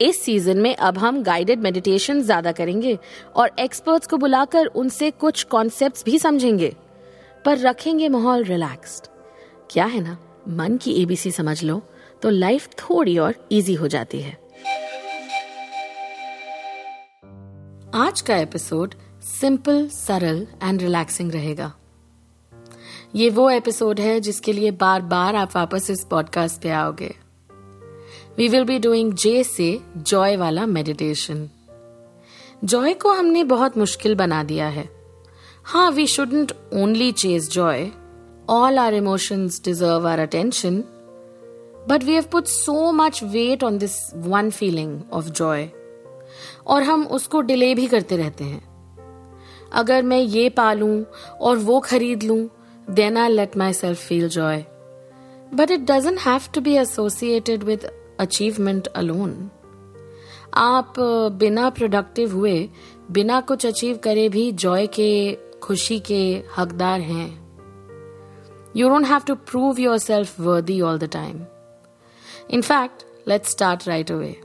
इस सीज़न में अब हम गाइडेड मेडिटेशन ज़्यादा करेंगे और एक्सपर्ट्स को बुलाकर उनसे कुछ कॉन्सेप्ट्स भी समझेंगे। पर रखेंगे माहौल रिलैक्स्ड क्या है ना? मन की एबीसी समझ लो तो लाइफ थोड़ी और इजी हो जाती है। आज का एपिसोड सिंपल सरल एंड रिलैक्सिंग रहेगा। ये वो एपिसोड है जिसके लिए बार बार आप वापस इस पॉडकास्ट पे आओगे। We will be doing J से जॉय वाला मेडिटेशन जॉय को हमने बहुत मुश्किल बना दिया है। हाँ we shouldn't only chase joy all our emotions deserve our attention but we have put so much weight on this one feeling of joy और हम उसको डिले भी करते रहते हैं। अगर मैं ये पालूं और वो खरीद लूँ then I let myself feel joy but it doesn't have to be associated with achievement alone आप बिना प्रोडक्टिव हुए, बिना कुछ अचीव करे भी जॉय के, खुशी के हकदार हैं। You don't have to prove yourself worthy all the time in fact let's start right away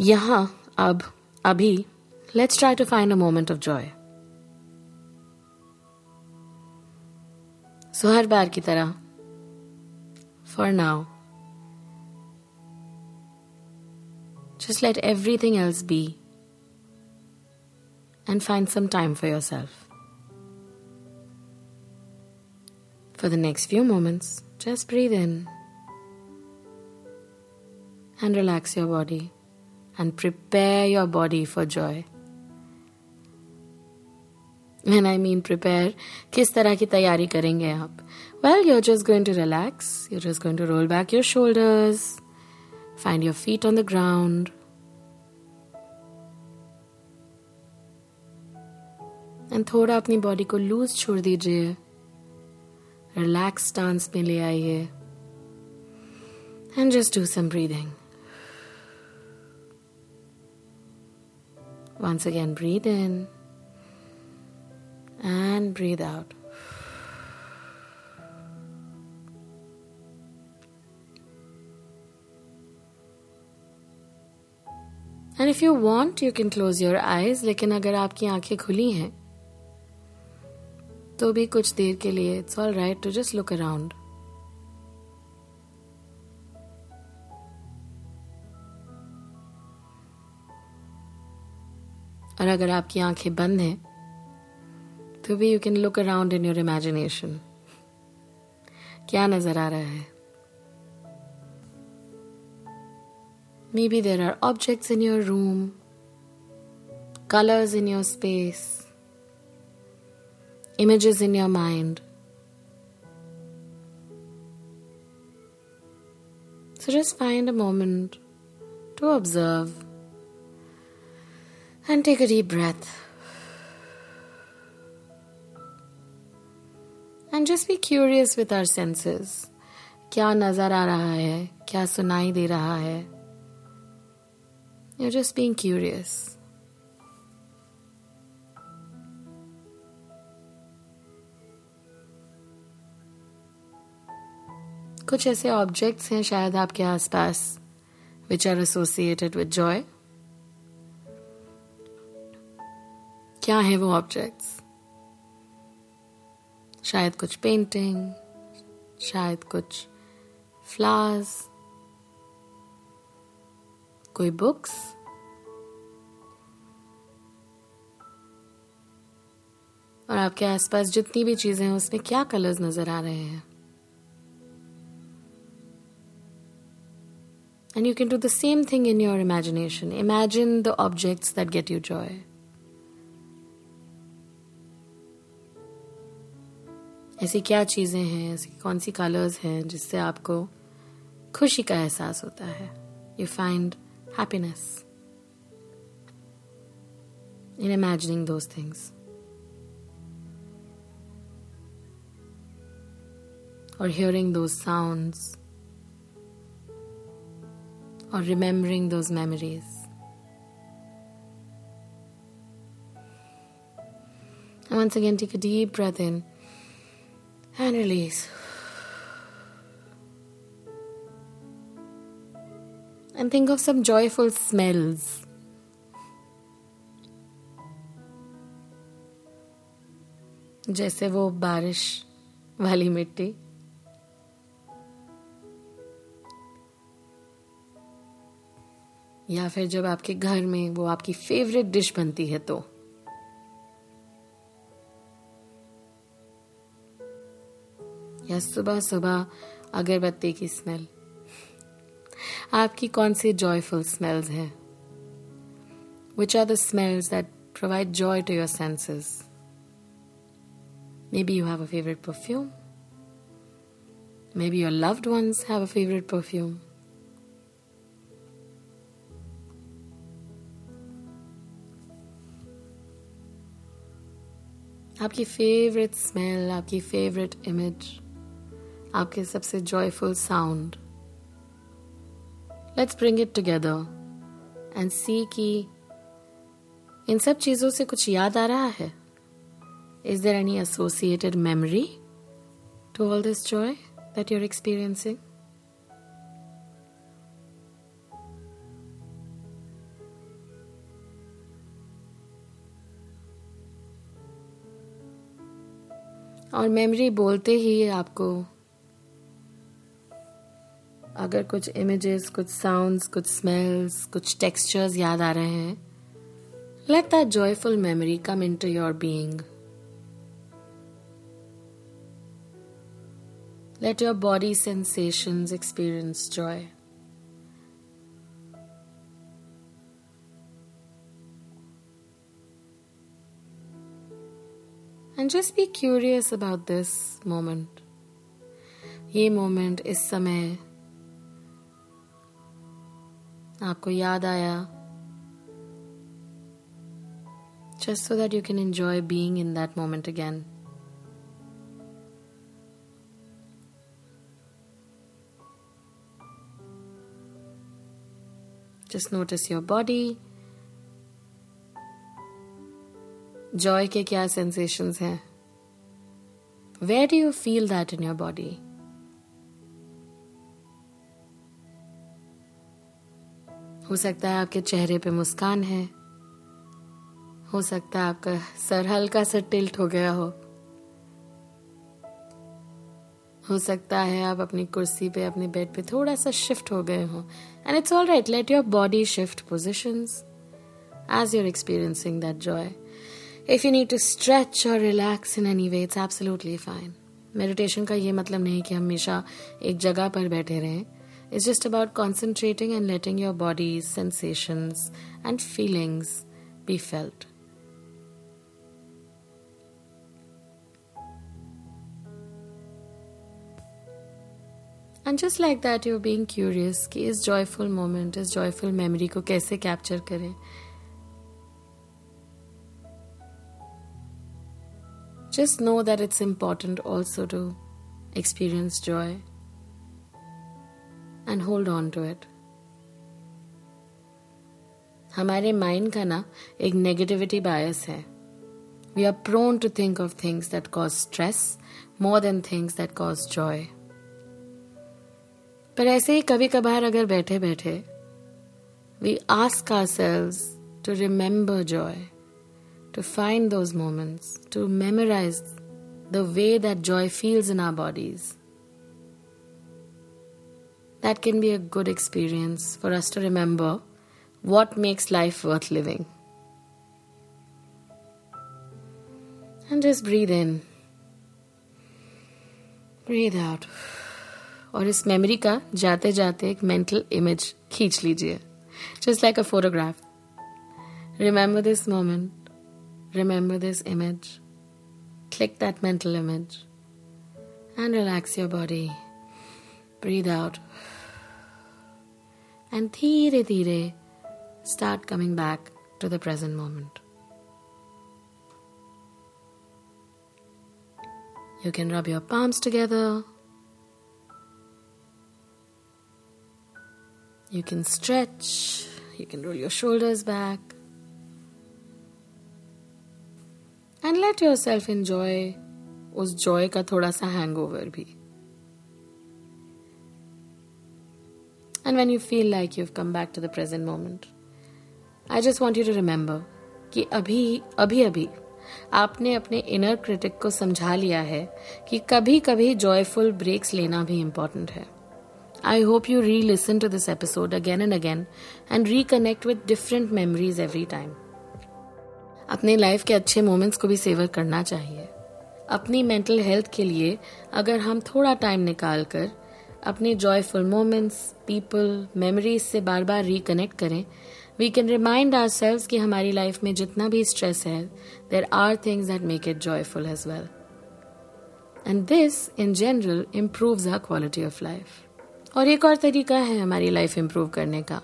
यहाँ, अब, अभी let's try to find a moment of joy so हर बार की तरह for now. Just let everything else be and find some time for yourself. For the next few moments, just breathe in and relax your body and prepare your body for joy When I mean prepare, किस तरह की तैयारी करेंगे आप? Well, you're just going to relax. You're just going to roll back your shoulders, find your feet on the ground. And थोड़ा अपनी body को loose छोड़ दीजिए रिलैक्स डांस में ले आइए and just do some breathing Once again, breathe in And breathe out. And if you want, you can close your eyes. लेकिन अगर आपकी आँखें खुली हैं तो भी कुछ देर के लिए it's all right to just look around और अगर आपकी आँखें बंद हैं तो भी you can look around in your imagination क्या नजर आ रहा है may be there are objects in your room colours in your space images in your mind. So just find a moment to observe and take a deep breath. And just be curious with our senses. क्या नज़र आ रहा है क्या सुनाई दे रहा है You're just being curious. कुछ ऐसे ऑब्जेक्ट्स हैं शायद आपके आसपास which are associated with joy क्या है वो ऑब्जेक्ट्स शायद कुछ पेंटिंग शायद कुछ फ्लावर्स कोई बुक्स और आपके आसपास जितनी भी चीज़ें हैं, उसमें क्या कलर्स नज़र आ रहे हैं? And you can do the same thing in your imagination imagine the objects that get you joy ऐसी क्या चीजें हैं ऐसी कौन सी कलर्स हैं जिससे आपको खुशी का एहसास होता है you find happiness in imagining those things. Or hearing those sounds, or remembering those memories. And once again, take a deep breath in And release. And think of some joyful smells. जैसे वो बारिश वाली मिट्टी या फिर जब आपके घर में वो आपकी फेवरेट डिश बनती है तो या सुबह सुबह अगरबत्ती की स्मेल आपकी कौन सी जॉयफुल स्मेल्स हैं which are the smells that provide joy to your senses Maybe you have a favorite perfume. Maybe your loved ones have a favorite perfume. आपकी फेवरेट स्मेल आपकी फेवरेट इमेज आपके सबसे joyful sound let's bring it together and see कि इन सब चीज़ों से कुछ याद आ रहा है. Is there any associated memory to all this joy that you're experiencing और मेमोरी बोलते ही आपको अगर कुछ इमेजेस कुछ साउंड्स कुछ स्मेल्स कुछ टेक्सचर्स याद आ रहे हैं let that joyful memory come into your being let your body sensation experience joy and just be curious about this moment ये मोमेंट इस समय आपको याद आया just so that you can enjoy being in that moment again. Just notice your body. Joy के क्या sensations हैं? Where do you feel that in your body? हो सकता है आपके चेहरे पे मुस्कान है हो सकता है आपका सर हल्का सा टिल्ट हो गया हो हो सकता है आप अपनी कुर्सी पे अपने बेड पे थोड़ा सा शिफ्ट हो गए हो and it's all right let your body shift positions as you're experiencing that joy. If you need to stretch or relax in any way, it's absolutely fine. Meditation का ये मतलब नहीं कि हमेशा एक जगह पर बैठे रहें it's just about concentrating and letting your body sensations and feelings be felt and just like that you being curious कि इस जॉयफुल मोमेंट इस जॉयफुल मेमोरी को कैसे कैप्चर करें? Just know that it's important also to experience joy. And hold on to it हमारे mind का ना एक नेगेटिविटी बायस है। We are prone to think of things that cause stress more than things that cause joy पर ऐसे ही कभी कभार अगर बैठे बैठे we ask ourselves to remember joy to find those moments to memorise the way that joy feels in our bodies that can be a good experience for us to remember what makes life worth living. And just breathe in, breathe out. और इस memory का जाते जाते एक mental image खींच लीजिए just like a photograph remember this moment remember this image click that mental image and relax your body breathe out and dheere dheere start coming back to the present moment. You can rub your palms together. You can stretch. You can roll your shoulders back. And let yourself enjoy उस joy ka thoda sa hangover bhi. And when you feel like you've come back to the present moment, I just want you to remember कि अभी अभी अभी आपने अपने inner critic को समझा लिया है कि कभी कभी जॉयफुल ब्रेक्स लेना भी इंपॉर्टेंट है। I hope you relisten to this episode again and again and reconnect with different memories every time अपने लाइफ के अच्छे मोमेंट्स को भी सेवर करना चाहिए। अपनी मेंटल हेल्थ के लिए अगर हम थोड़ा टाइम निकाल कर अपने जॉयफुल मोमेंट्स पीपल मेमोरीज से बार बार रिकनेक्ट करें। We can remind ourselves कि हमारी लाइफ में जितना भी स्ट्रेस है there are things that make it joyful as well and this in general improve our quality of life और एक और तरीका है हमारी लाइफ इम्प्रूव करने का।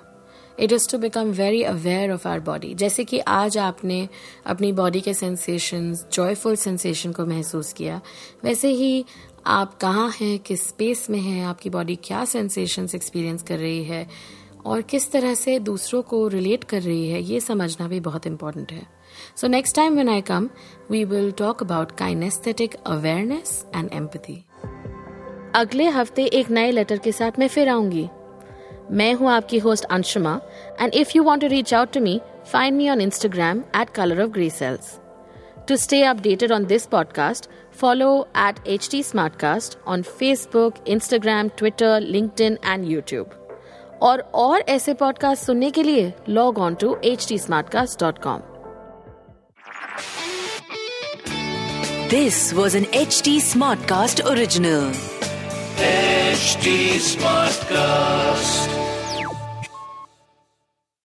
It is to become very aware of our body जैसे कि आज आपने अपनी बॉडी के सेंसेशन जॉयफुल सेंसेशन को महसूस किया, वैसे ही आप कहाँ हैं किस स्पेस में हैं आपकी बॉडी क्या सेंसेशन एक्सपीरियंस कर रही है और किस तरह से दूसरों को रिलेट कर रही है ये समझना भी बहुत इंपॉर्टेंट है। So next time when I come we will talk about kinaesthetic awareness and empathy अगले हफ़्ते एक नए लेटर के साथ मैं फिर आऊँगी। मैं हूँ आपकी host Anshuma and if you want to reach out to me find me on Instagram at colour of grey cells to stay updated on this podcast, follow at HT Smartcast on Facebook, Instagram, Twitter, LinkedIn and YouTube. और और ऐसे podcast सुनने के लिए log on to H T This was an HT Smartcast original. HT Smartcast.